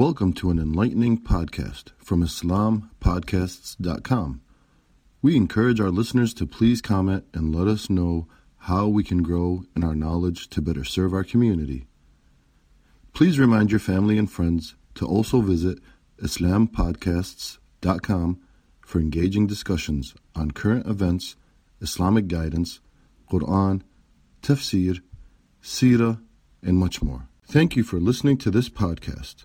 Welcome to an enlightening podcast from IslamPodcasts.com. We encourage our listeners to please comment and let us know how we can grow in our knowledge to better serve our community. Please remind your family and friends to also visit IslamPodcasts.com for engaging discussions on current events, Islamic guidance, Quran, tafsir, seerah, and much more. Thank you for listening to this podcast.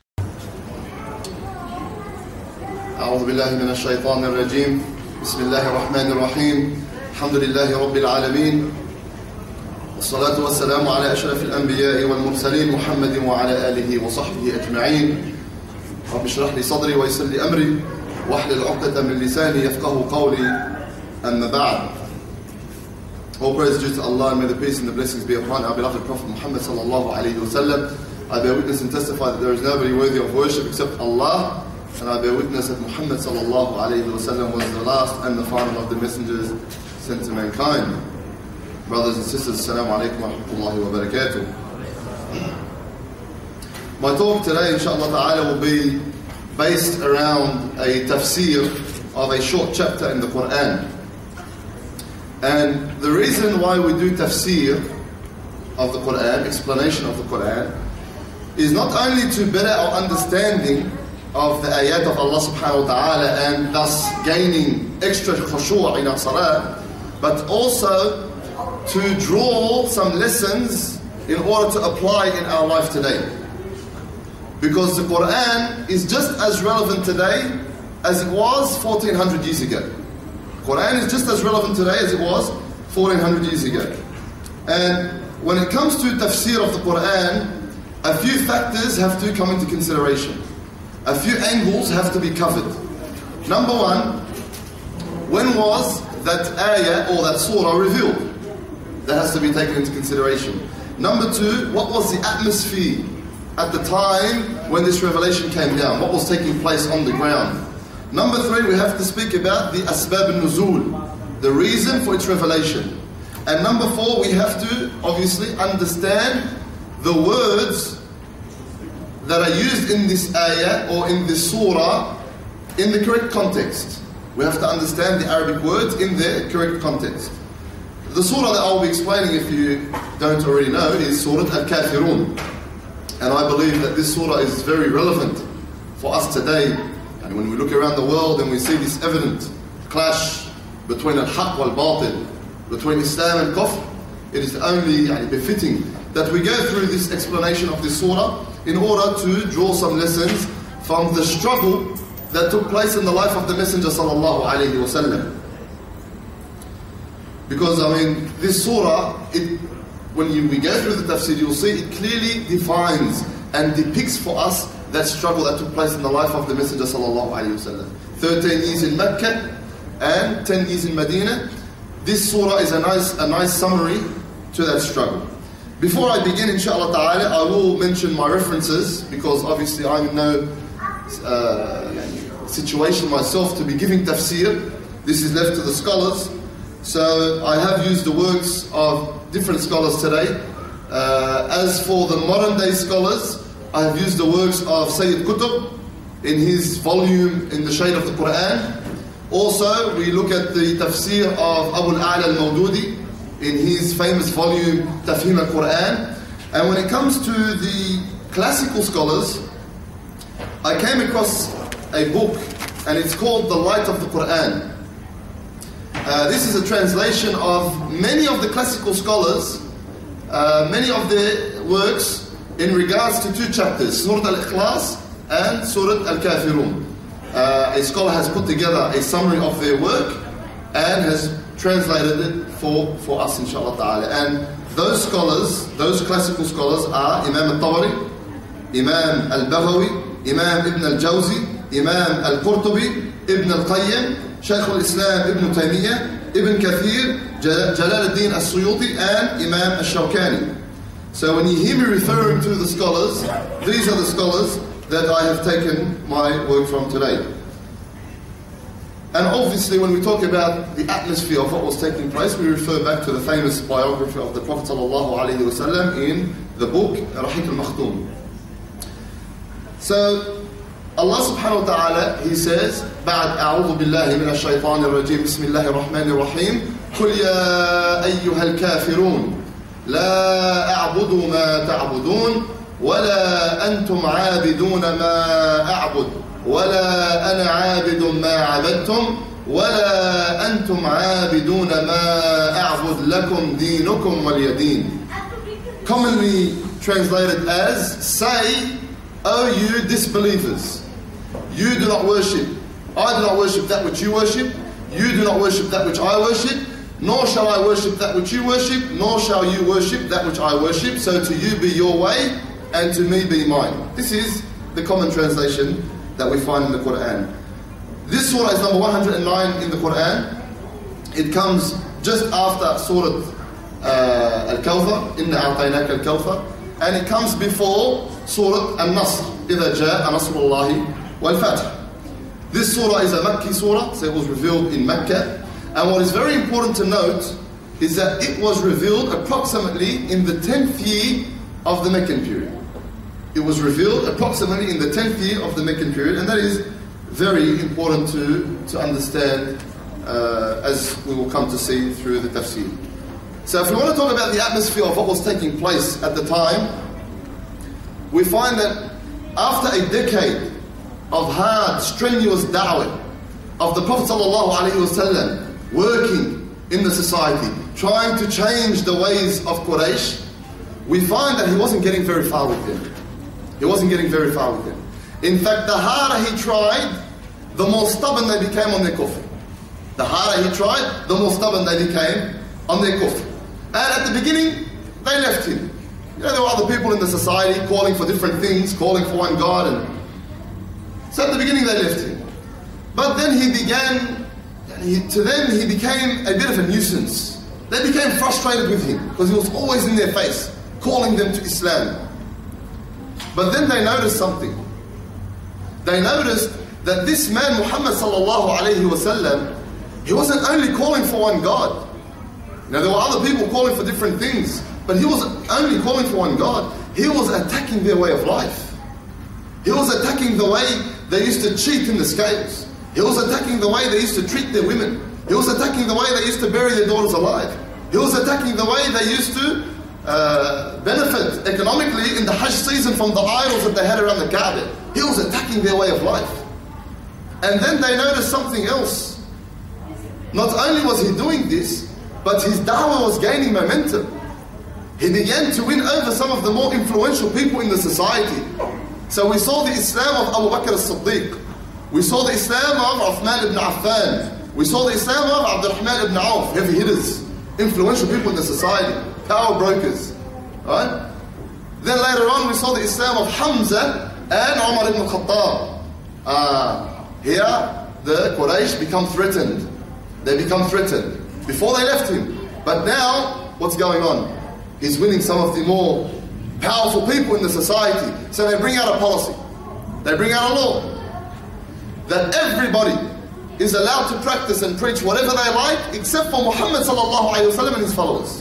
أعوذ بالله من الشيطان الرجيم. بسم الله الرحمن الرحيم. الحمد لله رب العالمين. والصلاة والسلام على أشرف الأنبياء والمرسلين محمد وعلى آله وصحبه أجمعين. رب اشرح لي صدري ويسر لي أمري. واحلل عقدة من لساني يفقه قولي. أما بعد. All praise due to Allah and may the peace and the blessings be upon our beloved Prophet Muhammad sallallahu alayhi wa sallam. I bear witness and testify that there is nobody worthy of worship except Allah. And I bear witness that Muhammad sallallahu alayhi wa sallam was the last and the final of the messengers sent to mankind. Brothers and sisters, assalamu alaikum wa rahmatullahi wa barakatuh. My talk today, inshallah ta'ala, will be based around a tafsir of a short chapter in the Quran. And the reason why we do tafsir of the Quran, explanation of the Quran, is not only to better our understanding of the ayat of Allah subhanahu wa ta'ala and thus gaining extra khushu' in our salah, but also to draw some lessons in order to apply in our life today. Because the Quran is just as relevant today as it was 1400 years ago. Quran is just as relevant today as it was 1400 years ago. And when it comes to tafsir of the Quran, a few factors have to come into consideration. A few angles have to be covered. Number one, when was that ayah or that surah revealed? That has to be taken into consideration. Number two, what was the atmosphere at the time when this revelation came down? What was taking place on the ground? Number three, we have to speak about the asbab al-nuzul, the reason for its revelation. And number four, we have to obviously understand the words that are used in this ayah or in this surah in the correct context. We have to understand the Arabic words in their correct context. The surah that I'll be explaining, if you don't already know, is Surah Al Kafirun. And I believe that this surah is very relevant for us today. And when we look around the world and we see this evident clash between Al Haqq wal Batil, between Islam and Kufr, it is only befitting that we go through this explanation of this surah in order to draw some lessons from the struggle that took place in the life of the Messenger sallallahu alaihi wasallam. Because I mean, this surah, it, when you, we go through the tafsir, you'll see it clearly defines and depicts for us that struggle that took place in the life of the Messenger sallallahu alaihi wasallam. Thirteen years in Mecca and ten years in Medina. This surah is a nice, a nice summary to that struggle. Before I begin, inshallah ta'ala, I will mention my references because obviously I'm in no uh, situation myself to be giving tafsir. This is left to the scholars. So I have used the works of different scholars today. Uh, as for the modern day scholars, I have used the works of Sayyid Qutb in his volume In the Shade of the Quran. Also, we look at the tafsir of Abu al-A'la al-Mawdudi in his famous volume Tafhim al-Quran. And when it comes to the classical scholars, I came across a book and it's called The Light of the Quran. Uh, this is a translation of many of the classical scholars, uh, many of their works in regards to two chapters, Surah Al-Ikhlas and Surah Al-Kafirun. Uh, a scholar has put together a summary of their work and has translated it for, for us, inshallah ta'ala. And those scholars, those classical scholars are Imam al-Tabari, Imam al-Baghawi, Imam Ibn al-Jawzi, Imam al-Qurtubi, Ibn al-Qayyim, Shaykh al-Islam Ibn Taymiyyah, Ibn Kathir, Jalal al-Din al-Suyuti, and Imam al-Shawkani. So when you hear me referring to the scholars, these are the scholars that I have taken my work from today. And obviously, when we talk about the atmosphere of what was taking place, we refer back to the famous biography of the Prophet ﷺ in the book Rahiq al-Makhtum. So, Allah subhanahu wa ta'ala, He says, بعد أعوذ بالله من الشيطان الرجيم بسم الله الرحمن الرحيم قل يا أيها الكافرون لا أعبد ما تعبدون ولا أنتم عابدون ما أعبد ولا أنا عابد ما عبدتم ولا أنتم عابدون ما أعبد لكم دينكم وليدين Commonly translated as Say, O you disbelievers, you do not worship. I do not worship that which you worship. You do not worship that which I worship. Nor shall I worship that which you worship. Nor shall you worship that which I worship. So to you be your way, and to me be mine. This is the common translation that we find in the Quran. This surah is number 109 in the Quran. It comes just after Surah uh, Al-Kawthar, Inna a'tainaka Al-Kawthar, and it comes before Surah Al-Nasr, إذا جاء نصر الله والفتح. This surah is a Makki surah, so it was revealed in Mecca. And what is very important to note is that it was revealed approximately in the 10th year of the Meccan period. It was revealed approximately in the 10th year of the Meccan period, and that is very important to, to understand uh, as we will come to see through the tafsir. So, if we want to talk about the atmosphere of what was taking place at the time, we find that after a decade of hard, strenuous da'wah of the Prophet ﷺ working in the society, trying to change the ways of Quraysh, we find that he wasn't getting very far with them. He wasn't getting very far with them. In fact, the harder he tried, the more stubborn they became on their kufr. The harder he tried, the more stubborn they became on their kufr. And at the beginning, they left him. You know, there were other people in the society calling for different things, calling for one God, and so at the beginning they left him. But then he began, he, to them he became a bit of a nuisance. They became frustrated with him because he was always in their face, calling them to Islam. But then they noticed something. They noticed that this man, Muhammad sallallahu alayhi wasallam, he wasn't only calling for one God. Now there were other people calling for different things, but he was only calling for one God. He was attacking their way of life. He was attacking the way they used to cheat in the scales. He was attacking the way they used to treat their women. He was attacking the way they used to bury their daughters alive. He was attacking the way they used to uh, benefit economically in the Hajj season from the idols that they had around the Kaaba. He was attacking their way of life. And then they noticed something else. Not only was he doing this, but his da'wah was gaining momentum. He began to win over some of the more influential people in the society. So we saw the Islam of Abu Bakr as-Siddiq. We saw the Islam of Uthman ibn Affan. We saw the Islam of Abdurrahman ibn Auf, heavy hitters, influential people in the society power brokers. Right? Then later on we saw the Islam of Hamza and Umar ibn Khattab. Uh, here the Quraysh become threatened. They become threatened. Before they left him. But now, what's going on? He's winning some of the more powerful people in the society. So they bring out a policy. They bring out a law that everybody is allowed to practice and preach whatever they like except for Muhammad and his followers.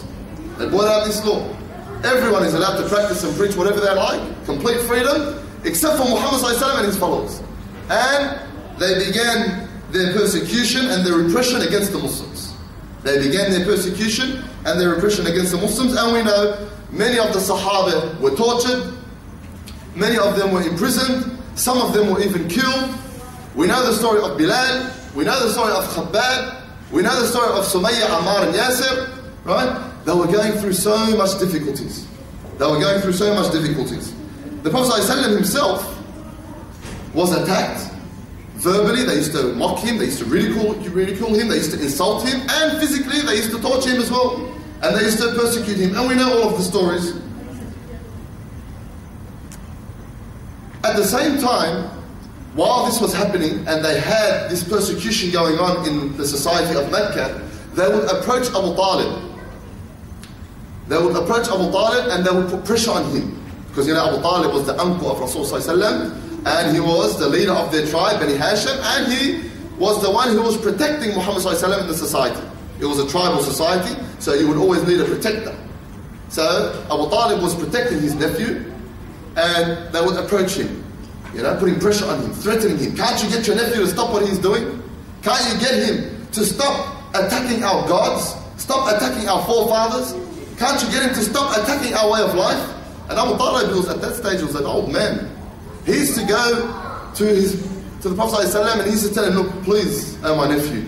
They brought out this law. Everyone is allowed to practice and preach whatever they like, complete freedom, except for Muhammad and his followers. And they began their persecution and their repression against the Muslims. They began their persecution and their repression against the Muslims, and we know many of the Sahaba were tortured, many of them were imprisoned, some of them were even killed. We know the story of Bilal, we know the story of Khabbab, we know the story of Sumayya, Ammar, and Yasir, right? They were going through so much difficulties. They were going through so much difficulties. The Prophet himself was attacked verbally. They used to mock him. They used to ridicule, ridicule him. They used to insult him. And physically, they used to torture him as well. And they used to persecute him. And we know all of the stories. At the same time, while this was happening and they had this persecution going on in the society of Mecca, they would approach Abu Talib. They would approach Abu Talib and they would put pressure on him. Because you know Abu Talib was the uncle of Rasulullah and he was the leader of their tribe, Bani Hashim, and he was the one who was protecting Muhammad in the society. It was a tribal society, so you would always need a protector. So Abu Talib was protecting his nephew, and they would approach him, you know, putting pressure on him, threatening him. Can't you get your nephew to stop what he's doing? Can't you get him to stop attacking our gods? Stop attacking our forefathers? Can't you get him to stop attacking our way of life? And Abu Talib was at that stage was an old man. He used to go to his to the Prophet ﷺ and he used to tell him, look, please, oh my nephew,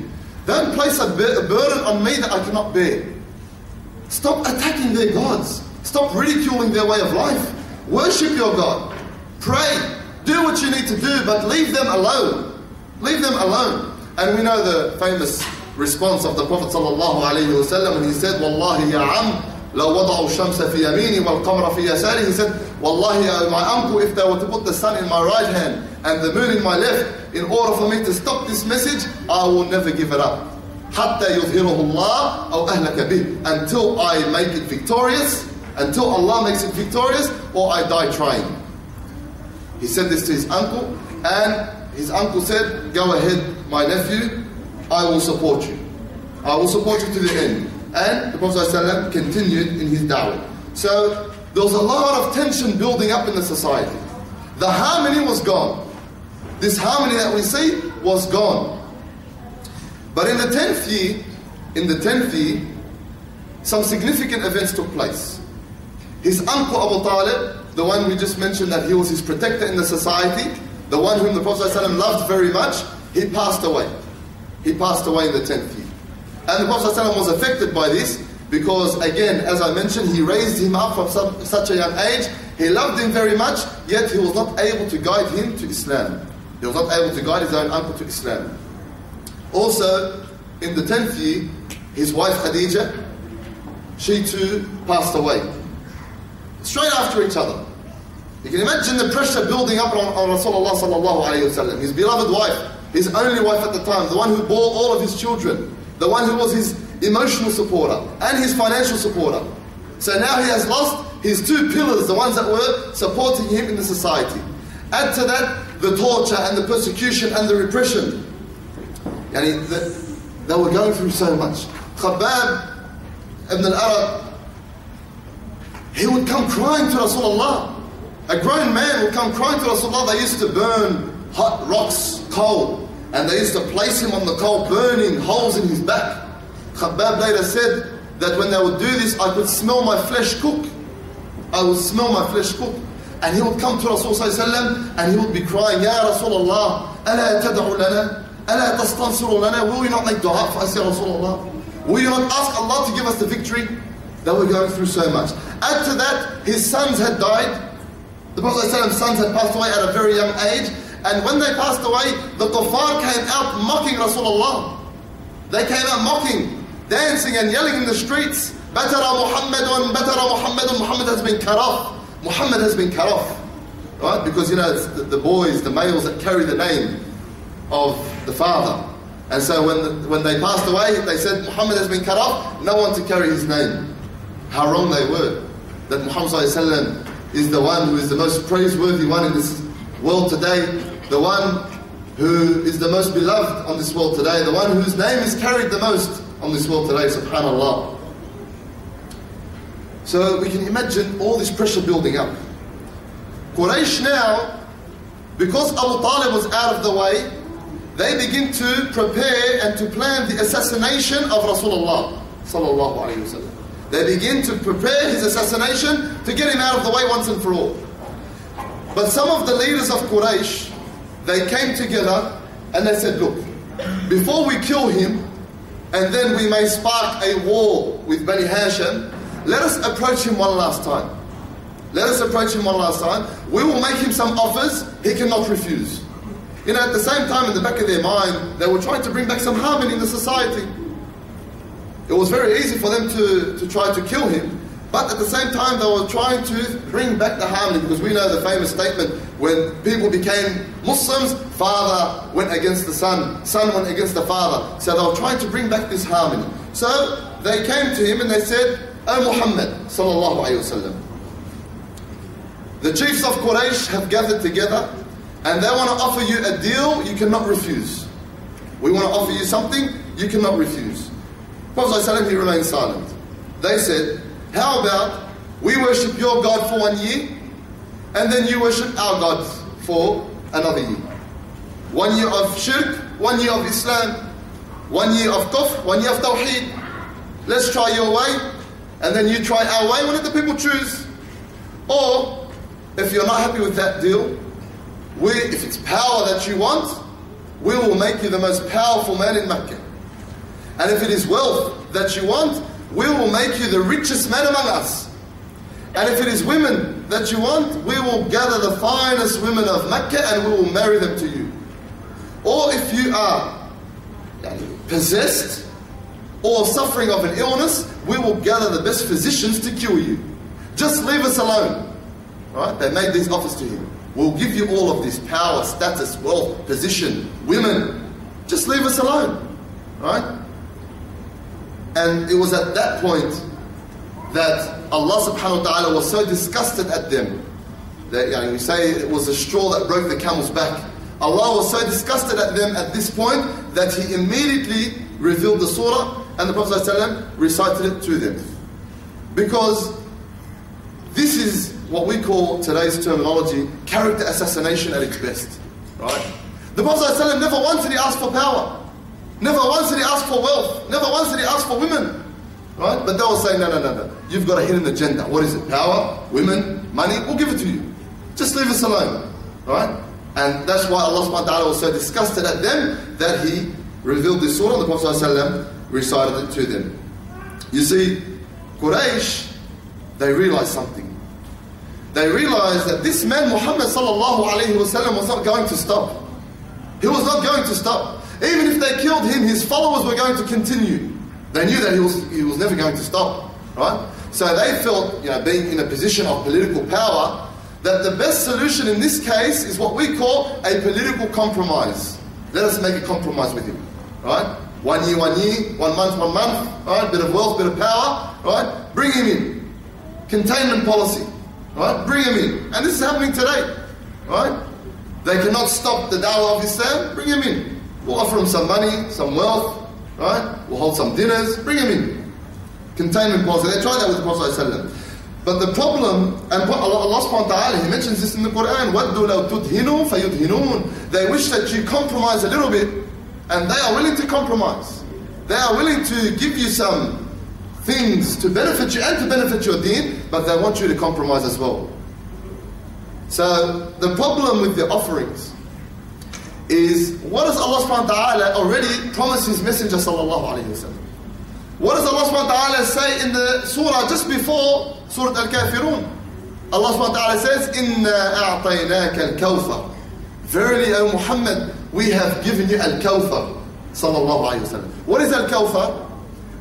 don't place a, burden on me that I cannot bear. Stop attacking their gods. Stop ridiculing their way of life. Worship your God. Pray. Do what you need to do, but leave them alone. Leave them alone. And we know the famous response of the Prophet ﷺ when he said, Wallahi ya am, لو وضعوا الشمس في يميني والقمر في يساري he said Wallahi my uncle if they were to put the sun in my right hand and the moon in my left in order for me to stop this message I will never give it up حتى يظهره الله أو أهلك به until I make it victorious until Allah makes it victorious or I die trying he said this to his uncle and his uncle said go ahead my nephew I will support you I will support you to the end and the Prophet ﷺ continued in his da'wah. So there was a lot of tension building up in the society. The harmony was gone. This harmony that we see was gone. But in the 10th year, in the 10th year, some significant events took place. His uncle Abu Talib, the one we just mentioned that he was his protector in the society, the one whom the Prophet ﷺ loved very much, he passed away. He passed away in the 10th year. And the Prophet was affected by this because, again, as I mentioned, he raised him up from some, such a young age. He loved him very much, yet he was not able to guide him to Islam. He was not able to guide his own uncle to Islam. Also, in the 10th year, his wife Khadija, she too passed away. Straight after each other. You can imagine the pressure building up on, on Rasulullah his beloved wife, his only wife at the time, the one who bore all of his children the one who was his emotional supporter and his financial supporter. So now he has lost his two pillars, the ones that were supporting him in the society. Add to that the torture and the persecution and the repression. Yani the, they were going through so much. Khabbab ibn al-Aratt, he would come crying to Rasulullah. A grown man would come crying to Rasulullah. They used to burn hot rocks, coal, and they used to place him on the coal, burning holes in his back. Khabbab later said that when they would do this, I could smell my flesh cook. I would smell my flesh cook. And he would come to Rasulullah and he would be crying, Ya Rasulullah, ألا تدعو لنا ألا تستنصر لنا Will you not make dua for us, Ya Rasulullah? Will you not ask Allah to give us the victory? They were going through so much. Add to that, his sons had died. The Prophet's sons had passed away at a very young age. And when they passed away, the kuffar came out mocking Rasulullah. They came out mocking, dancing and yelling in the streets. Batara Muhammadun, Batara Muhammadun, Muhammad has been cut off. Muhammad has been cut off. Right? Because you know, the, the boys, the males that carry the name of the father. And so when, the, when they passed away, they said Muhammad has been cut off, no one to carry his name. How wrong they were. That Muhammad is the one who is the most praiseworthy one in this world today, the one who is the most beloved on this world today, the one whose name is carried the most on this world today, subhanAllah. So we can imagine all this pressure building up. Quraysh now, because Abu Talib was out of the way, they begin to prepare and to plan the assassination of Rasulullah sallallahu alaihi wasallam. They begin to prepare his assassination to get him out of the way once and for all. But some of the leaders of Quraysh, they came together and they said, look, before we kill him, and then we may spark a war with Bani Hashim, let us approach him one last time. Let us approach him one last time. We will make him some offers he cannot refuse. You know, at the same time, in the back of their mind, they were trying to bring back some harmony in the society. It was very easy for them to, to try to kill him, But at the same time, they were trying to bring back the harmony because we know the famous statement when people became Muslims, father went against the son, son went against the father. So they were trying to bring back this harmony. So they came to him and they said, O Muhammad, sallallahu alayhi wasallam, the chiefs of Quraysh have gathered together and they want to offer you a deal you cannot refuse. We want to offer you something you cannot refuse. Prophet he remained silent. They said, how about we worship your God for one year and then you worship our God for another year? One year of shirk, one year of Islam, one year of kufr, one year of tawheed. Let's try your way and then you try our way. We'll let the people choose. Or if you're not happy with that deal, we, if it's power that you want, we will make you the most powerful man in Mecca. And if it is wealth that you want, we will make you the richest man among us. And if it is women that you want, we will gather the finest women of Mecca and we will marry them to you. Or if you are possessed or suffering of an illness, we will gather the best physicians to cure you. Just leave us alone. Right? They made these offers to him. We'll give you all of this power, status, wealth, position, women. Just leave us alone. Right? And it was at that point that Allah subhanahu wa ta'ala was so disgusted at them that you know, we say it was the straw that broke the camel's back. Allah was so disgusted at them at this point that He immediately revealed the surah and the Prophet ﷺ recited it to them. Because this is what we call today's terminology character assassination at its best. Right? The Prophet ﷺ never once did he ask for power. Never once did he ask for wealth. Never once did he ask for women. Right? But they will say, no, no, no, no. You've got a hidden agenda. What is it? Power, women, money? We'll give it to you. Just leave us alone. Right? And that's why Allah subhanahu wa ta'ala was so disgusted at them that He revealed this surah the Prophet recited it to them. You see, Quraysh, they realized something. They realized that this man Muhammad sallallahu alayhi wasallam was not going to stop. He was not going to stop. Even if they killed him, his followers were going to continue. They knew that he was, he was never going to stop, right? So they felt, you know, being in a position of political power, that the best solution in this case is what we call a political compromise. Let us make a compromise with him, right? One year, one year, one month, one month, right? Bit of wealth, bit of power, right? Bring him in. Containment policy, right? Bring him in. And this is happening today, right? They cannot stop the dawah of Islam, bring him in. We'll offer him some money, some wealth, right? We'll hold some dinners, bring him in. Containment policy. They tried that with the Prophet But the problem, and Allah, Allah subhanahu wa ta'ala, He mentions this in the Quran, وَدُّوا لَوْ تُدْهِنُوا فَيُدْهِنُونَ They wish that you compromise a little bit, and they are willing to compromise. They are willing to give you some things to benefit you and to benefit your deen, but they want you to compromise as well. So the problem with the offerings is what does Allah subhanahu wa ta'ala already promise His Messenger sallallahu alayhi wa What does Allah subhanahu wa ta'ala say in the surah just before Surah Al-Kafirun? Allah subhanahu wa ta'ala says, إِنَّا أَعْطَيْنَاكَ الْكَوْثَرِ Verily, O Muhammad, we have given you Al-Kawthar sallallahu alayhi wa What is Al-Kawthar?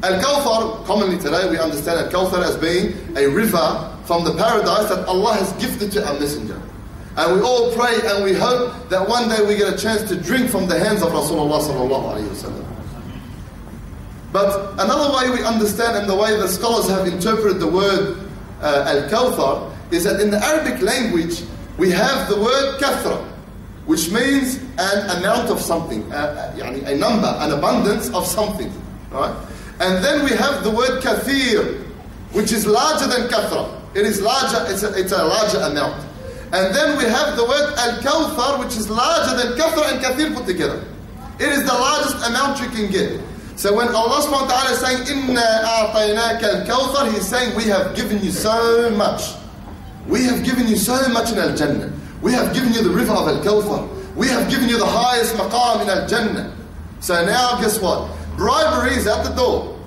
Al-Kawthar, commonly today we understand Al-Kawthar as being a river from the paradise that Allah has gifted to our messenger. And we all pray and we hope that one day we get a chance to drink from the hands of Rasulullah sallallahu wasallam. But another way we understand and the way the scholars have interpreted the word uh, al-kawthar is that in the Arabic language we have the word kathra, which means an amount of something, uh, uh a number, an abundance of something. Right? And then we have the word kathir, which is larger than kathra. It is larger, it's a, it's a larger amount. And then we have the word Al-Kawthar, which is larger than Kathra and Kathir put together. It is the largest amount you can get. So when Allah subhanahu wa ta'ala is saying, Inna a'tainaka al-kawthar, He's saying, we have given you so much. We have given you so much in Al-Jannah. We have given you the river of Al-Kawthar. We have given you the highest maqam in Al-Jannah. So now, guess what? Bribery is at the door.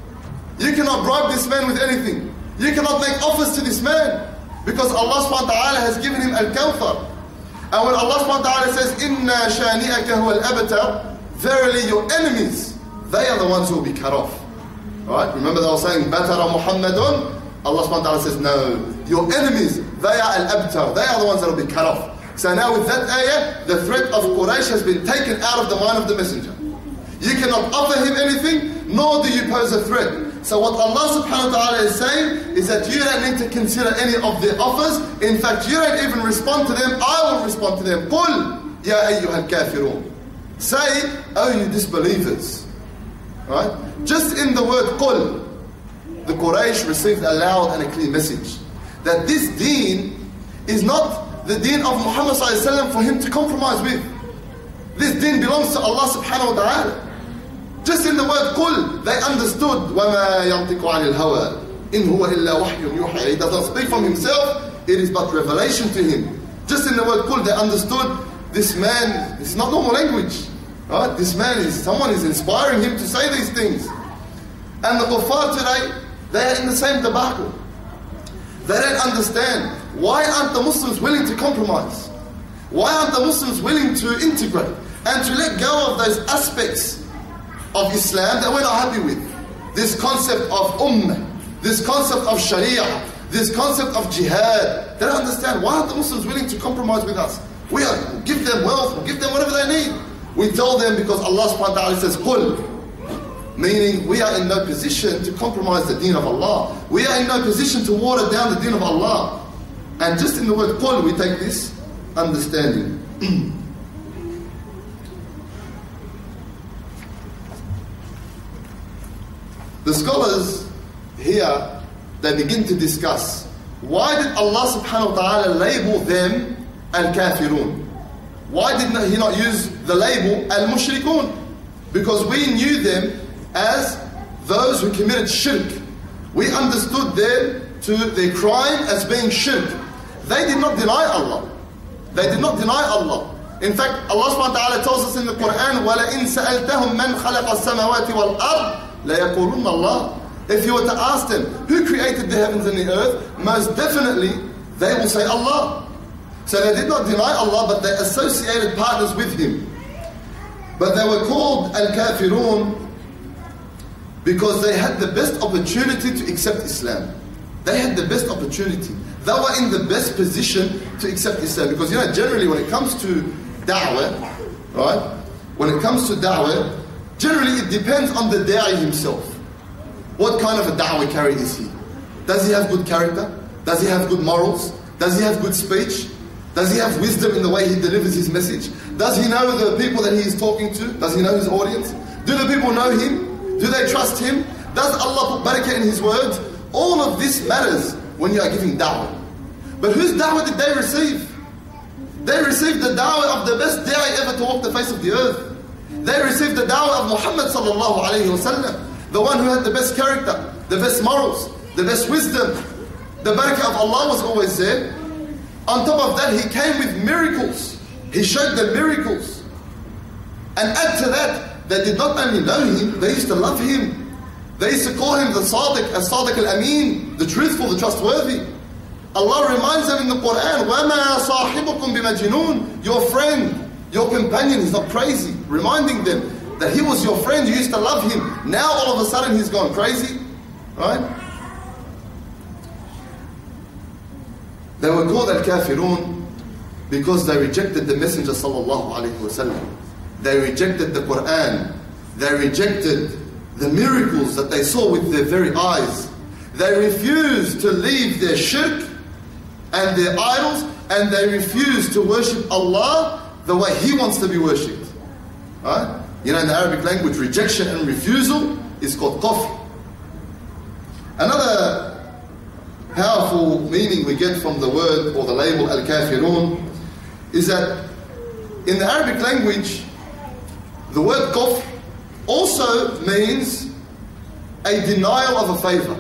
You cannot bribe this man with anything. You cannot make offers to this man. Because Allah subhanahu has given him al-kawthar. And when Allah subhanahu says, Inna shani'aka huwa al-abtar, verily your enemies, they are the ones who will be cut off. Right? Remember they were saying, Batara Muhammadun Allah subhanahu wa says, no, your enemies, they are al-abtar, they are the ones that will be cut off. So now with that ayah, the threat of Quraysh has been taken out of the mind of the messenger. You cannot offer him anything, nor do you pose a threat. So what Allah subhanahu wa ta'ala is saying is that you don't need to consider any of their offers. In fact, you don't even respond to them. I will respond to them. قُلْ يَا أَيُّهَا الْكَافِرُونَ Say, oh you disbelievers. Right? Just in the word قُلْ, the Quraysh received a loud and a clear message. That this deen is not the deen of Muhammad for him to compromise with. This deen belongs to Allah subhanahu wa ta'ala. Just in the word قُل, they understood وَمَا يَنْطِقُ عَنِ الْهَوَىٰ إِنْ هُوَ إِلَّا وَحْيٌ يُوحَىٰ He does not speak from himself, it is but revelation to him. Just in the word قُل, they understood this man, it's not normal language. Right? This man is, someone is inspiring him to say these things. And the kuffar today, they are in the same debacle. They don't understand. Why aren't the Muslims willing to compromise? Why aren't the Muslims willing to integrate and to let go of those aspects of Islam that we're not happy with. This concept of ummah, this concept of sharia, this concept of jihad. They don't understand why aren't the Muslims willing to compromise with us? We are, give them wealth, we'll give them whatever they need. We tell them because Allah subhanahu wa ta'ala says, Qul, meaning we are in no position to compromise the deen of Allah. We are in no position to water down the deen of Allah. And just in the word Qul, we take this understanding. The scholars here, they begin to discuss why did Allah subhanahu wa ta'ala label them al-kafirun? Why did he not use the label al-mushrikun? Because we knew them as those who committed shirk. We understood them to their crime as being shirk. They did not deny Allah. They did not deny Allah. In fact, Allah subhanahu wa ta'ala tells us in the Quran, وَلَئِن سَأَلْتَهُم مَّنْ خَلَقَ السَّمَاوَاتِ وَالْأَرْضِ لَيَقُولُنَّ اللَّهِ If you were to ask them, who created the heavens and the earth? Most definitely, they will say Allah. So they did not deny Allah, but they associated partners with Him. But they were called Al-Kafirun because they had the best opportunity to accept Islam. They had the best opportunity. They were in the best position to accept Islam. Because, you know, generally when it comes to da'wah, right? When it comes to da'wah, Generally, it depends on the da'i himself. What kind of a da'wah carry is he? Does he have good character? Does he have good morals? Does he have good speech? Does he have wisdom in the way he delivers his message? Does he know the people that he is talking to? Does he know his audience? Do the people know him? Do they trust him? Does Allah put barakah in his words? All of this matters when you are giving da'wah. But whose da'wah did they receive? They received the da'wah of the best da'i ever to walk the face of the earth. They received the da'wah of Muhammad sallallahu alayhi wasallam, the one who had the best character, the best morals, the best wisdom. The barakah of Allah was always there. On top of that, he came with miracles. He showed them miracles. And add to that, they did not only know him, they used to love him. They used to call him the Sadiq, as Sadiq al-Amin, the truthful, the trustworthy. Allah reminds them in the Quran, وَمَا صَاحِبُكُمْ بِمَجْنُونَ Your friend, your companion is not crazy, reminding them that he was your friend, you used to love him. Now all of a sudden he's gone crazy. Right? They were called al-kafirun because they rejected the Messenger sallallahu alaihi wasallam. They rejected the Quran. They rejected the miracles that they saw with their very eyes. They refused to leave their shirk and their idols and they refused to worship Allah the way he wants to be worshipped. Right? You know, in the Arabic language, rejection and refusal is called kufr. Another powerful meaning we get from the word or the label al-kafirun is that in the Arabic language, the word kufr also means a denial of a favor.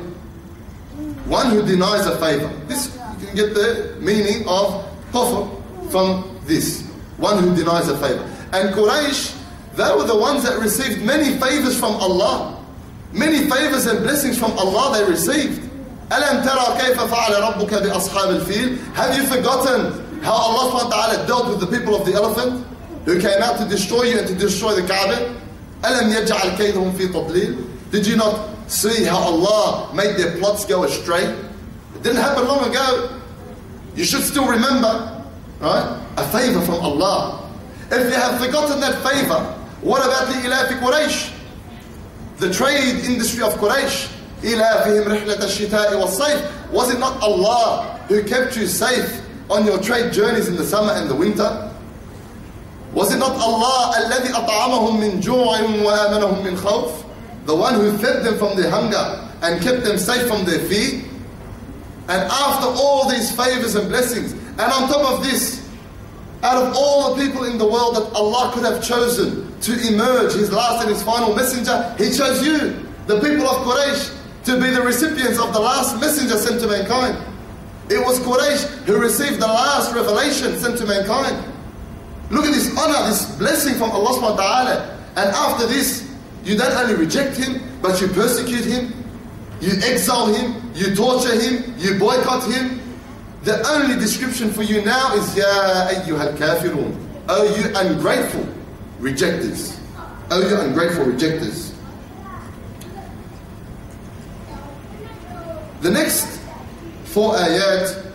One who denies a favor. This you can get the meaning of kufr from this one who denies a favor. And Quraysh, they were the ones that received many favors from Allah. Many favors and blessings from Allah they received. أَلَمْ تَرَى كَيْفَ فَعَلَ رَبُّكَ بِأَصْحَابِ الْفِيلِ Have you forgotten how Allah subhanahu wa ta'ala dealt with the people of the elephant who came out to destroy you and to destroy the Kaaba? أَلَمْ يَجْعَلْ كَيْدَهُمْ فِي تَضْلِيلٍ Did you not see how Allah made their plots go astray? Didn't happen long ago. You should still remember, right? A favor from Allah. If you have forgotten that favor, what about the ilafi Quraysh? The trade industry of Quraysh. إلافهم رحلة الشتاء والصيف. Was it not Allah who kept you safe on your trade journeys in the summer and the winter? Was it not Allah الذي أطعمهم من جوع وآمنهم من خوف? The one who fed them from their hunger and kept them safe from their fear? And after all these favors and blessings, and on top of this, out of all the people in the world that Allah could have chosen to emerge His last and His final messenger, He chose you, the people of Quraysh, to be the recipients of the last messenger sent to mankind. It was Quraysh who received the last revelation sent to mankind. Look at this honor, this blessing from Allah subhanahu wa ta'ala. And after this, you don't only reject him, but you persecute him, you exile him, you torture him, you boycott him. The only description for you now is Ya ayyuhal kafirun. Oh you ungrateful rejectors. Oh you ungrateful rejectors. The next four ayat,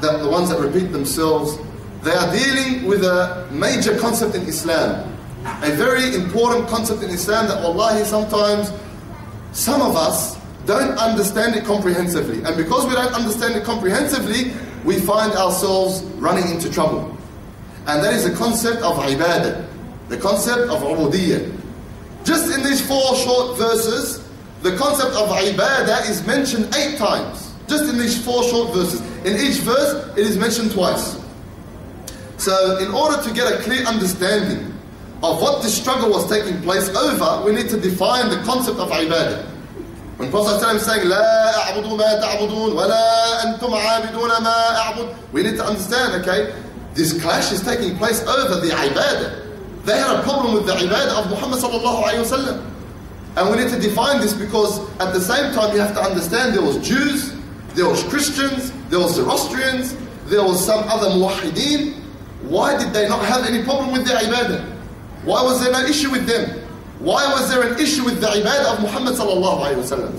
the, the ones that repeat themselves, they are dealing with a major concept in Islam. A very important concept in Islam that wallahi sometimes some of us don't understand it comprehensively. And because we don't understand it comprehensively, we find ourselves running into trouble. And that is the concept of ibadah, the concept of ubudiyyah. Just in these four short verses, the concept of ibadah is mentioned eight times. Just in these four short verses. In each verse, it is mentioned twice. So, in order to get a clear understanding of what this struggle was taking place over, we need to define the concept of ibadah. When Prophet ﷺ is saying, لا أعبد ما تعبدون ولا أنتم عابدون ما أعبد, we need to understand, okay, this clash is taking place over the ibadah. They had a problem with the ibadah of Muhammad sallallahu alayhi wasallam. And we need to define this because at the same time you have to understand there was Jews, there was Christians, there was Zoroastrians, there was some other muwahideen. Why did they not have any problem with their ibadah? Why was there no issue with them? Why was there an issue with the ibadah of Muhammad sallallahu alayhi wasallam?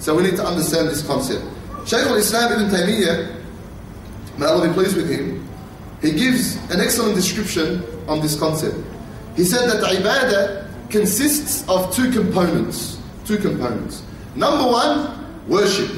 So we need to understand this concept. Shaykh al-Islam ibn Taymiyyah, may Allah be pleased with him, he gives an excellent description on this concept. He said that ibadah consists of two components. Two components. Number one, worship.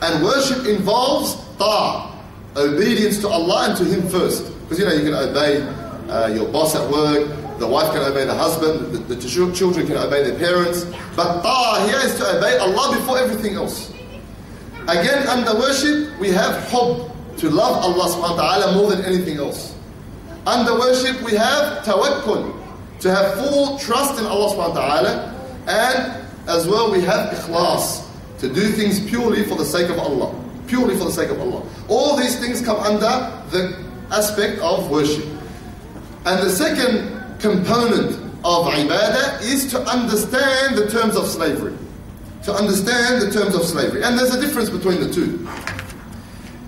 And worship involves ta, obedience to Allah and to Him first. Because you know, you can obey uh, your boss at work, the wife can obey the husband, the, the children can obey their parents. But ta here is to obey Allah before everything else. Again, under worship, we have hub, to love Allah subhanahu wa ta'ala more than anything else. Under worship, we have tawakkul, to have full trust in Allah subhanahu wa ta'ala. And as well, we have ikhlas, to do things purely for the sake of Allah. Purely for the sake of Allah. All these things come under the aspect of worship. And the second component of ibadah is to understand the terms of slavery. To understand the terms of slavery. And there's a difference between the two.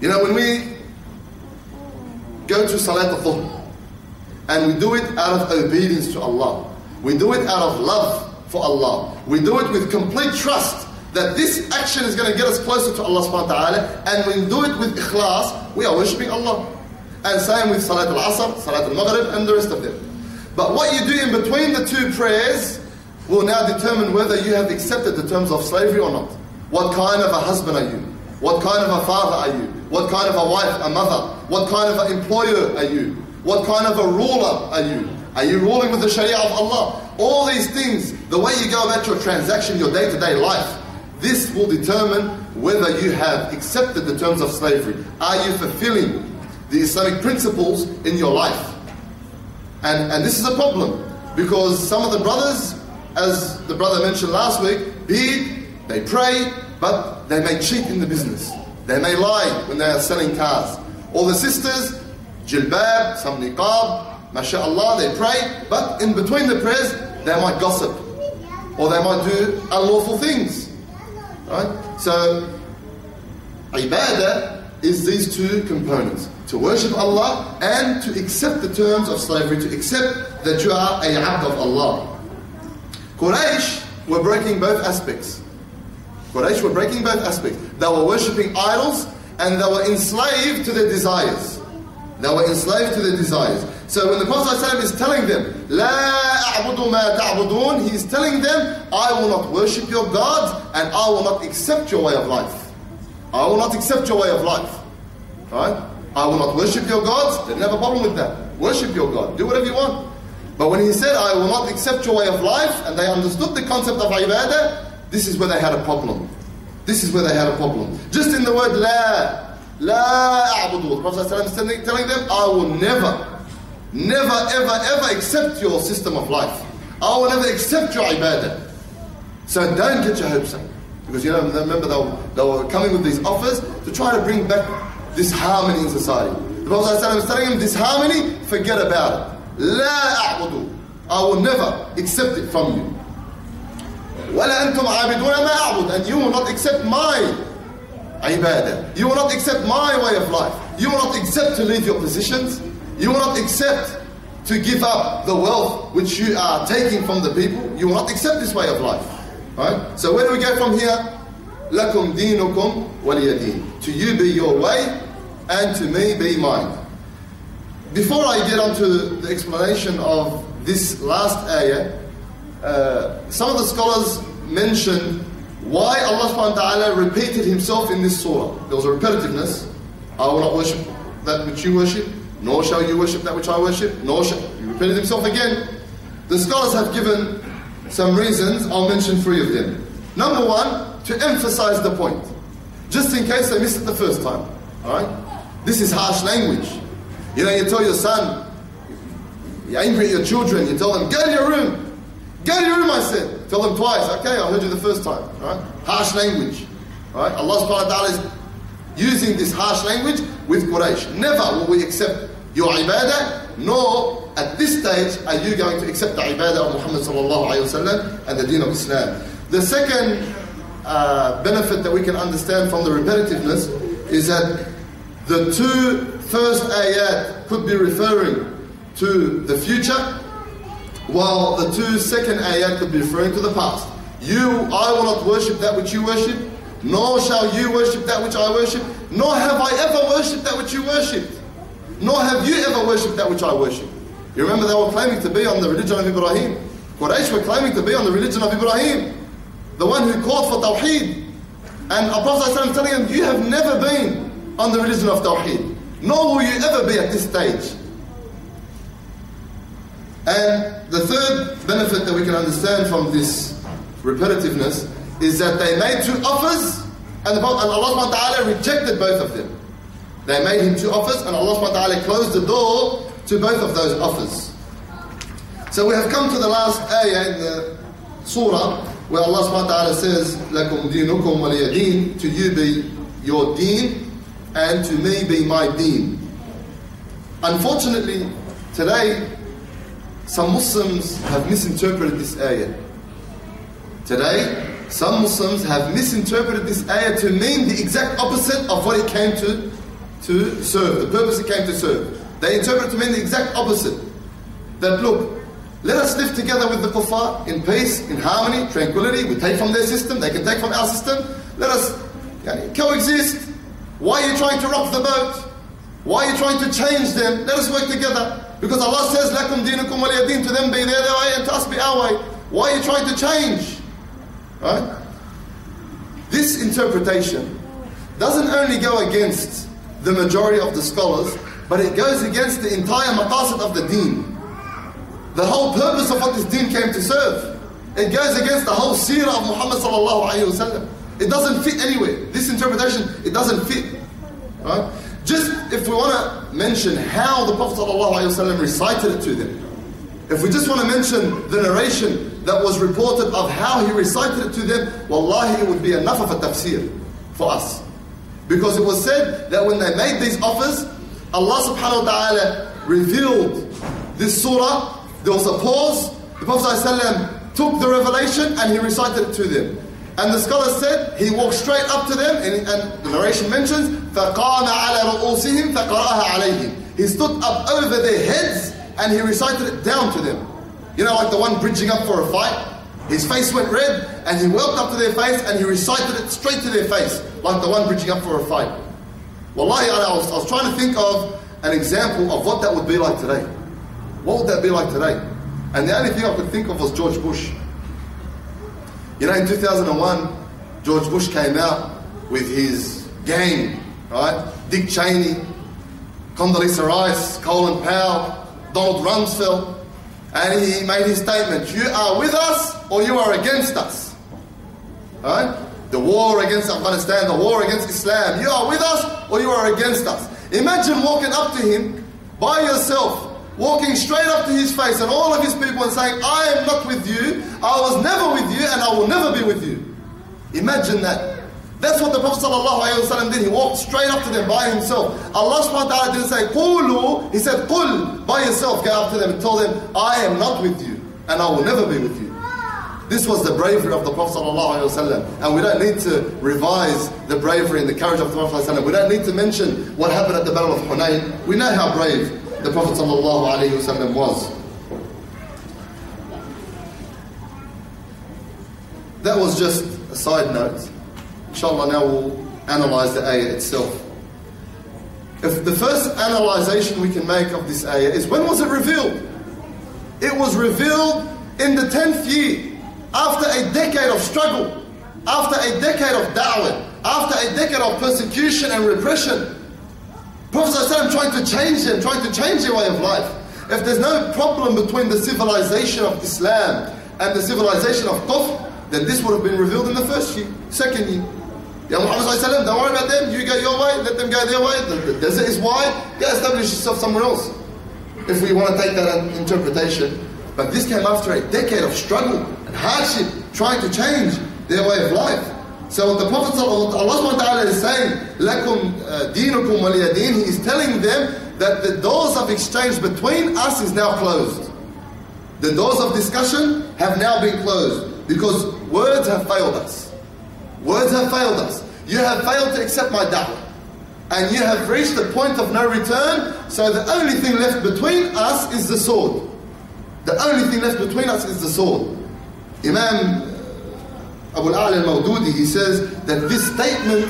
You know, when we go to Salat al and we do it out of obedience to Allah, we do it out of love for Allah, we do it with complete trust that this action is going to get us closer to Allah subhanahu wa ta'ala, and we do it with ikhlas, we are worshipping Allah. And same with Salat al-Asr, Salat al-Maghrib, and the rest of them. But what you do in between the two prayers will now determine whether you have accepted the terms of slavery or not. What kind of a husband are you? What kind of a father are you? What kind of a wife, a mother? What kind of an employer are you? What kind of a ruler are you? Are you ruling with the Sharia of Allah? All these things, the way you go about your transaction, your day to day life, this will determine whether you have accepted the terms of slavery. Are you fulfilling the Islamic principles in your life? And, and this is a problem because some of the brothers, as the brother mentioned last week, be they pray, but they may cheat in the business. They may lie when they are selling cars. Or the sisters, jilbab, some niqab, mashallah, they pray, but in between the prayers, they might gossip. Or they might do unlawful things. Right? So, ibadah is these two components To worship Allah and to accept the terms of slavery, to accept that you are a abd of Allah. Quraysh were breaking both aspects. Quraysh were breaking both aspects. They were worshipping idols and they were enslaved to their desires. They were enslaved to their desires. So when the Prophet ﷺ is telling them, لا أعبد ما تعبدون, he is telling them, I will not worship your gods and I will not accept your way of life. I will not accept your way of life. Right? I will not worship your gods. Didn't have a problem with that. Worship your God. Do whatever you want. But when he said, I will not accept your way of life, and they understood the concept of ibadah, this is where they had a problem. This is where they had a problem. Just in the word la, la a'budu. The Prophet is telling them, I will never, never, ever, ever accept your system of life. I will never accept your ibadah. So don't get your hopes up. Because you know, remember they were, they were coming with these offers to try to bring back this harmony in society. The Prophet ﷺ is telling them, this harmony, forget about it. لا أعبد I will never accept it from you ولا أنتم عابدون ما أعبد and you will not accept my ibadah you will not accept my way of life you will not accept to leave your positions you will not accept to give up the wealth which you are taking from the people you will not accept this way of life right so where do we go from here لكم دينكم ولي دين to you be your way and to me be mine before I get onto the explanation of this last ayah, uh, some of the scholars mentioned why Allah subhanahu wa ta'ala repeated himself in this surah. There was a repetitiveness. I will not worship that which you worship, nor shall you worship that which I worship, nor shall he repeated himself again. The scholars have given some reasons, I'll mention three of them. Number one, to emphasize the point. Just in case they missed it the first time. Alright? This is harsh language. You know, you tell your son, you're angry at your children, you tell them, go to your room. Go to your room, I said. Tell them twice. Okay, I heard you the first time. Right? Harsh language. Right? Allah subhanahu wa ta'ala is using this harsh language with Quraysh. Never will we accept your ibadah, nor at this stage are you going to accept the ibadah of Muhammad sallallahu alayhi wasallam and the deen of Islam. The second uh, benefit that we can understand from the repetitiveness is that the two first ayat could be referring to the future, while the two second ayat could be referring to the past. You, I will not worship that which you worship, nor shall you worship that which I worship, nor have I ever worshipped that which you worshipped, nor have you ever worshipped that which I worship. You remember they were claiming to be on the religion of Ibrahim. Quraysh were claiming to be on the religion of Ibrahim, the one who called for Tawheed. And Prophet telling them, you have never been on the religion of Tawheed, nor will you ever be at this stage. And the third benefit that we can understand from this repetitiveness is that they made two offers and, the, and Allah subhanahu wa ta'ala rejected both of them. They made him two offers and Allah subhanahu wa ta'ala closed the door to both of those offers. So we have come to the last ayah in the surah where Allah subhanahu wa ta'ala says, لَكُمْ دِينُكُمْ وَلِيَ دِينٌ To you be your deen and to me be my deen. Unfortunately, today some Muslims have misinterpreted this ayah. Today, some Muslims have misinterpreted this ayah to mean the exact opposite of what it came to, to serve, the purpose it came to serve. They interpret to mean the exact opposite. That look, let us live together with the kuffar in peace, in harmony, tranquility. We take from their system, they can take from our system. Let us coexist. Why are you trying to rock the boat? Why are you trying to change them? Let us work together. Because Allah says, Lakum dinukum waliyadin, to them be their, way and to us be our way. Why are you trying to change? Right? This interpretation doesn't only go against the majority of the scholars, but it goes against the entire maqasid of the deen. The whole purpose of what this deen came to serve. It goes against the whole seerah of Muhammad sallallahu alayhi wasallam. It doesn't fit anywhere. This interpretation, it doesn't fit. Right? Just if we want to mention how the Prophet ﷺ recited it to them, if we just want to mention the narration that was reported of how he recited it to them, wallahi, it would be enough of a tafsir for us. Because it was said that when they made these offers, Allah subhanahu wa ta'ala revealed this surah, there was a pause, the Prophet ﷺ took the revelation and he recited it to them. And the scholar said he walked straight up to them, and, and the narration mentions, فَقَامَ عَلَى رُؤُوسِهِمْ فَقَرَأَهَا عَلَيْهِمْ He stood up over their heads and he recited it down to them. You know, like the one bridging up for a fight. His face went red, and he walked up to their face and he recited it straight to their face, like the one bridging up for a fight. Wallahi, I was, I was trying to think of an example of what that would be like today. What would that be like today? And the only thing I could think of was George Bush. You know, in 2001, George Bush came out with his gang, right? Dick Cheney, Condoleezza Rice, Colin Powell, Donald Rumsfeld, and he made his statement, you are with us or you are against us. Right? The war against Afghanistan, the war against Islam. You are with us or you are against us. Imagine walking up to him by yourself, walking straight up to his face and all of his people and saying, I am not with you, I was never with you, and I will never be with you. Imagine that. That's what the Prophet ﷺ did. He walked straight up to them by himself. Allah subhanahu wa ta'ala didn't say, Qulu. He said, Qul. By yourself, go up to them and tell them, I am not with you and I will never be with you. This was the bravery of the Prophet ﷺ. And we don't need to revise the bravery and the courage of the Prophet ﷺ. We don't need to mention what happened at the Battle of Hunayn. We know how brave the Prophet ﷺ was. That was just a side note. Inshallah, now we'll analyze the ayah itself. If the first analyzation we can make of this ayah is when was it revealed? It was revealed in the 10th year, after a decade of struggle, after a decade of da'wah, after a decade of persecution and repression. Prophet trying to change them, trying to change their way of life. If there's no problem between the civilization of Islam and the civilization of Kufr, then this would have been revealed in the first year, second year. Ya Muhammad don't worry about them, you go your way, let them go their way. The, the desert is wide, go establish yourself somewhere else. If we want to take that interpretation. But this came after a decade of struggle and hardship, trying to change their way of life. So the Prophet Allah is saying, uh, dinukum waliyadin. He is telling them that the doors of exchange between us is now closed. The doors of discussion have now been closed because words have failed us. Words have failed us. You have failed to accept my da'wah. And you have reached the point of no return, so the only thing left between us is the sword. The only thing left between us is the sword. Imam Abul A'la al-Mawdudi, he says that this statement,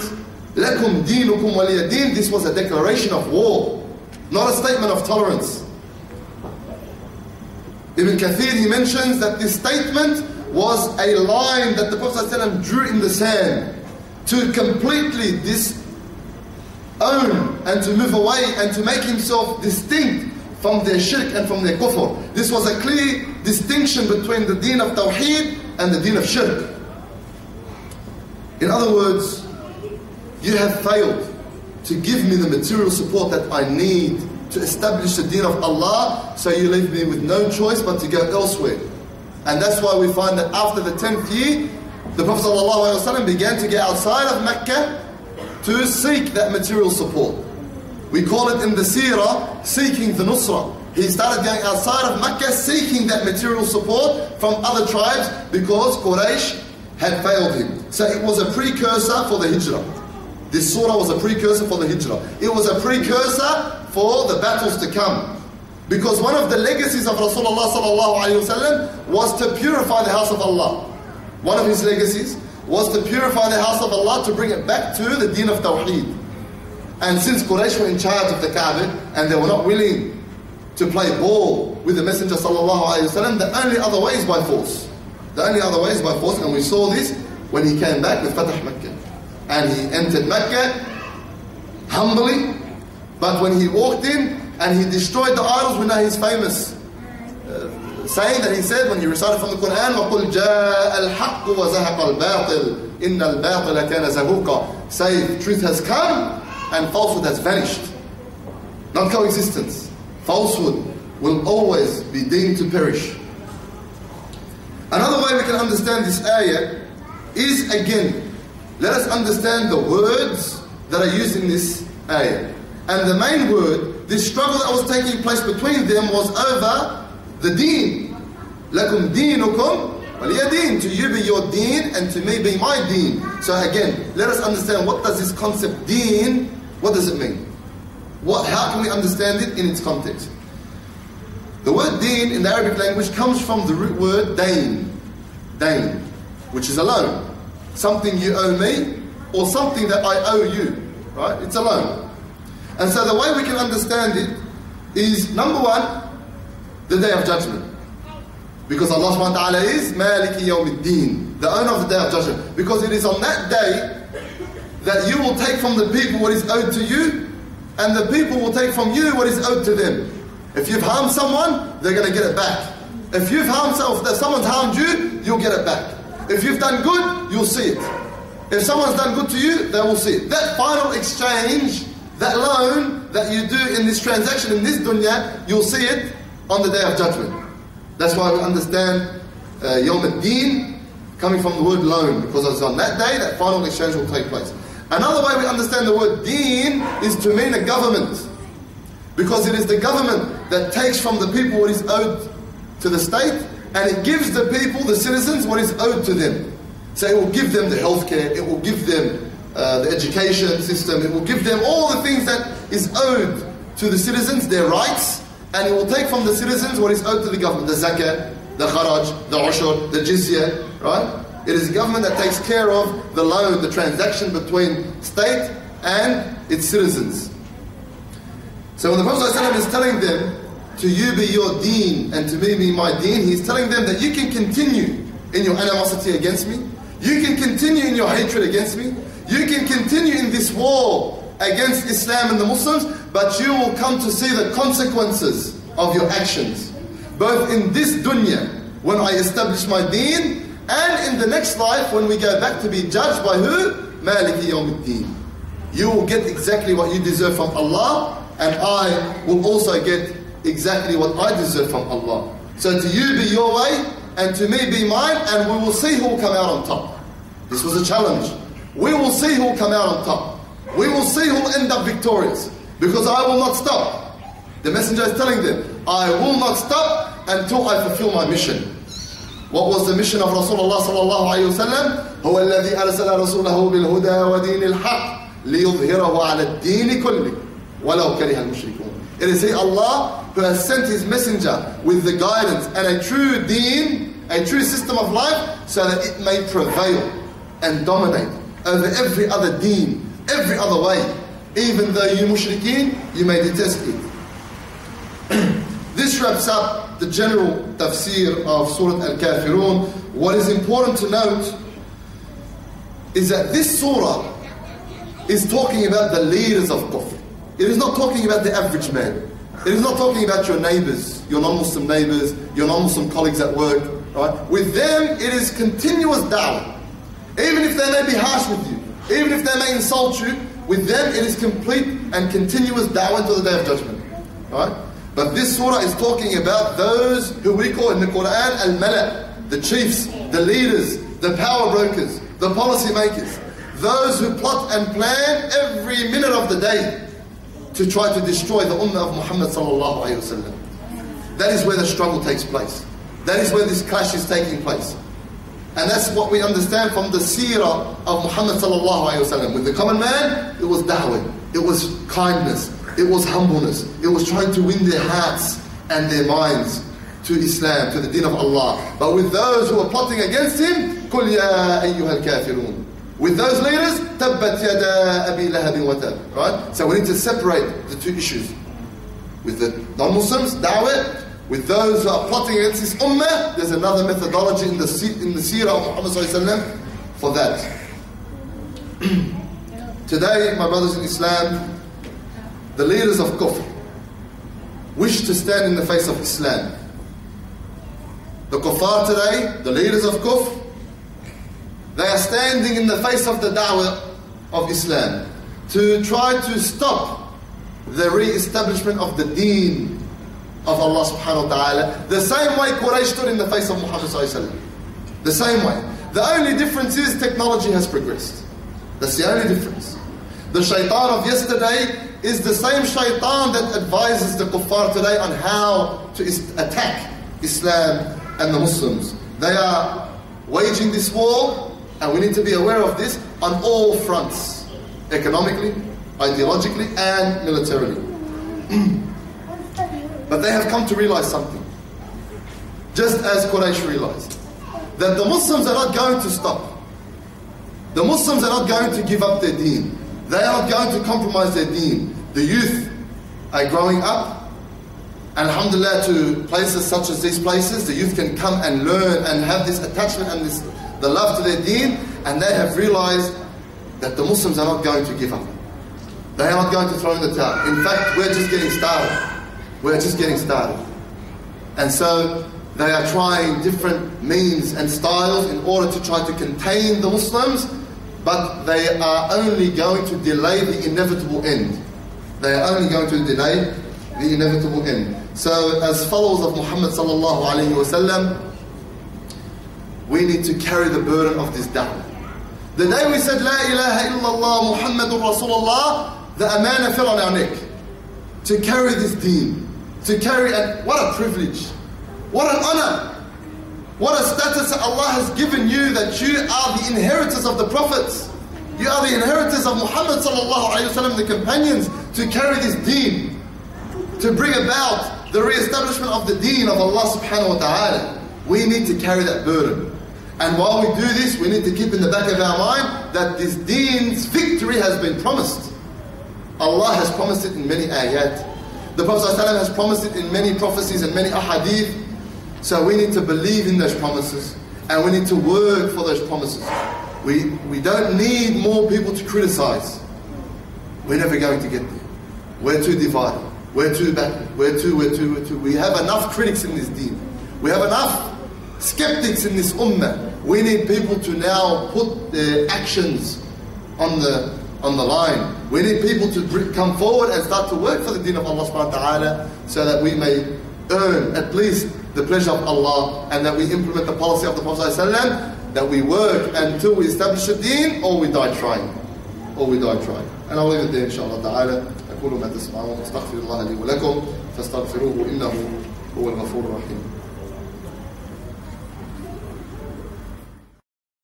لَكُمْ دِينُكُمْ وَلِيَدِينَ This was a declaration of war, not a statement of tolerance. Ibn Kathir, he mentions that this statement was a line that the Prophet ﷺ drew in the sand to completely disown and to move away and to make himself distinct from their shirk and from their kufr. This was a clear distinction between the deen of tawheed and the deen of shirk. In other words, you have failed to give me the material support that I need to establish the deen of Allah, so you leave me with no choice but to go elsewhere. And that's why we find that after the 10th year, the Prophet ﷺ began to get outside of Mecca to seek that material support. We call it in the seerah, seeking the nusrah. He started going outside of Mecca seeking that material support from other tribes because Quraysh had failed him. So it was a precursor for the hijrah. This surah was a precursor for the hijrah. It was a precursor for the battles to come. Because one of the legacies of Rasulullah sallallahu was to purify the house of Allah. One of his legacies was to purify the house of Allah to bring it back to the deen of Tawheed. And since Quraysh were in charge of the Kaaba and they were not willing to play ball with the Messenger sallallahu the only other way is by force. The only other way is by force, and we saw this when he came back with Fatah Mecca. And he entered Mecca humbly, but when he walked in, and he destroyed the idols. We know he's famous uh, saying that he said when he recited from the Quran, وَقُلْ جَاءَ الْحَقُّ وَزَهَقَ الْبَاطِلِ إِنَّ الْبَاطِلَ كَانَ زَهُوقًا Say, truth has come and falsehood has vanished. Not coexistence. Falsehood will always be deemed to perish. Another way we can understand this ayah is again, let us understand the words that are used in this ayah. And the main word the struggle that was taking place between them was over the deen. لَكُمْ دِينُكُمْ وَلِيَ To you be your deen and to me be my deen. So again, let us understand what does this concept deen, what does it mean? What, how can we understand it in its context? The word deen in the Arabic language comes from the root word dain. dain, which is a loan. Something you owe me or something that I owe you. Right? It's a loan. And so the way we can understand it is number one, the day of judgment. Because Allah subhanahu wa ta'ala is Maliki Yawmiddin, the owner of the day of judgment. Because it is on that day that you will take from the people what is owed to you, and the people will take from you what is owed to them. If you've harmed someone, they're going to get it back. If you've harmed someone, if someone's harmed you, you'll get it back. If you've done good, you'll see it. If someone's done good to you, they will see it. That final exchange, that loan that you do in this transaction in this dunya, you'll see it on the day of judgment. That's why we understand uh, Yom Ad-Din coming from the word loan, because it's on that day that final exchange will take place. Another way we understand the word deen is to mean a government. Because it is the government that takes from the people what is owed to the state and it gives the people, the citizens, what is owed to them. So it will give them the healthcare, it will give them uh, the education system, it will give them all the things that is owed to the citizens, their rights, and it will take from the citizens what is owed to the government, the zakat, the kharaj, the ushur, the jizya, right? It is the government that takes care of the loan, the transaction between state and its citizens. So when the Prophet ﷺ is telling them, to you be your deen and to me be my deen, he's telling them that you can continue in your animosity against me, you can continue in your hatred against me, you can continue in this war against Islam and the Muslims, but you will come to see the consequences of your actions. Both in this dunya, when I establish my deen, and in the next life, when we go back to be judged by who? Maliki Yawmiddin. You will get exactly what you deserve from Allah, and I will also get exactly what I deserve from Allah. So to you be your way, and to me be mine, and we will see who will come out on top. This was a challenge. We will see who will come out on top. We will see who will end up victorious. Because I will not stop. The messenger is telling them, I will not stop until I fulfill my mission. What was the mission of Rasulullah sallallahu alayhi wa sallam? هو الذي أرسل رسوله بالهدى ودين الحق ليظهره على الدين كله ولو كره المشركون. It is He Allah who has sent His messenger with the guidance and a true deen, a true system of life, so that it may prevail and dominate over every other deen, every other way. Even though you mushrikeen, you may detest it. this wraps up the general tafsir of Surah Al-Kafirun. What is important to note is that this surah is talking about the leaders of kufr. It is not talking about the average man. It is not talking about your neighbors, your non-Muslim neighbors, your non-Muslim colleagues at work. Right? With them, it is continuous da'wah. Even if they may be harsh with you, even if they may insult you, with them it is complete and continuous da'wah until the day of judgment. Right? But this surah is talking about those who we call in the Quran al-mala, the chiefs, the leaders, the power brokers, the policy makers, those who plot and plan every minute of the day to try to destroy the ummah of Muhammad sallallahu alayhi wasallam. That is where the struggle takes place. That is where this clash is taking place. And that's what we understand from the seerah of Muhammad sallallahu alayhi wasallam. With the common man, it was da'wah, it was kindness, it was humbleness, it was trying to win their hearts and their minds to Islam, to the deen of Allah. But with those who are plotting against him, قُلْ يَا أَيُّهَا الْكَافِرُونَ with those leaders, تَبَّتْ يَدَا أَبِي لَهَبٍ وَتَبٍ Right? So we need to separate the two issues. With the non-Muslims, da'wah, with those who are plotting against this ummah, there's another methodology in the, in the seerah of Muhammad sallallahu for that. Today, my brothers in Islam, the leaders of kufr wish to stand in the face of Islam. The kuffar today, the leaders of kufr, they are standing in the face of the da'wah of Islam to try to stop the re-establishment of the deen of Allah subhanahu wa ta'ala. The same way Quraysh stood in the face of Muhammad sallallahu the same way. The only difference is technology has progressed. That's the only difference. The shaitan of yesterday is the same shaitan that advises the kuffar today on how to attack Islam and the Muslims. They are waging this war and we need to be aware of this on all fronts economically, ideologically, and militarily. but they have come to realize something. Just as Quraysh realized. that the Muslims are not going to stop. The Muslims are not going to give up their deen. They are not going to compromise their deen. The youth are growing up. And Alhamdulillah, to places such as these places, the youth can come and learn and have this attachment and this the love to their deen, and they have realized that the Muslims are not going to give up. They are not going to throw in the towel. In fact, we're just getting started. We're just getting started. And so they are trying different means and styles in order to try to contain the Muslims, but they are only going to delay the inevitable end. They are only going to delay the inevitable end. So, as followers of Muhammad sallallahu alaihi wasallam, we need to carry the burden of this da'wah. The day we said, La ilaha illallah Muhammadur Rasulullah, the amana fell on our neck. To carry this deen. To carry, and what a privilege. What an honor. What a status that Allah has given you that you are the inheritors of the prophets. You are the inheritors of Muhammad sallallahu alayhi wasallam, the companions, to carry this deen. To bring about the re-establishment of the deen of Allah subhanahu wa ta'ala. We need to carry that burden. And while we do this, we need to keep in the back of our mind that this deen's victory has been promised. Allah has promised it in many ayat. The Prophet ﷺ has promised it in many prophecies and many ahadith. So we need to believe in those promises and we need to work for those promises. We, we don't need more people to criticize. We're never going to get there. We're too divided. We're too bad. We're too, we're too, we're too. We have enough critics in this deen. We have enough skeptics in this ummah. We need people to now put their actions on the on the line. We need people to come forward and start to work for the deen of Allah subhanahu wa ta'ala so that we may earn at least the pleasure of Allah and that we implement the policy of the Prophet ﷺ, that we work until we establish the deen or we die trying. Or we die trying. And I'll leave it there inshallah ta'ala. أقول ما تسمعون استغفر الله لي ولكم فاستغفروه إنه هو الغفور الرحيم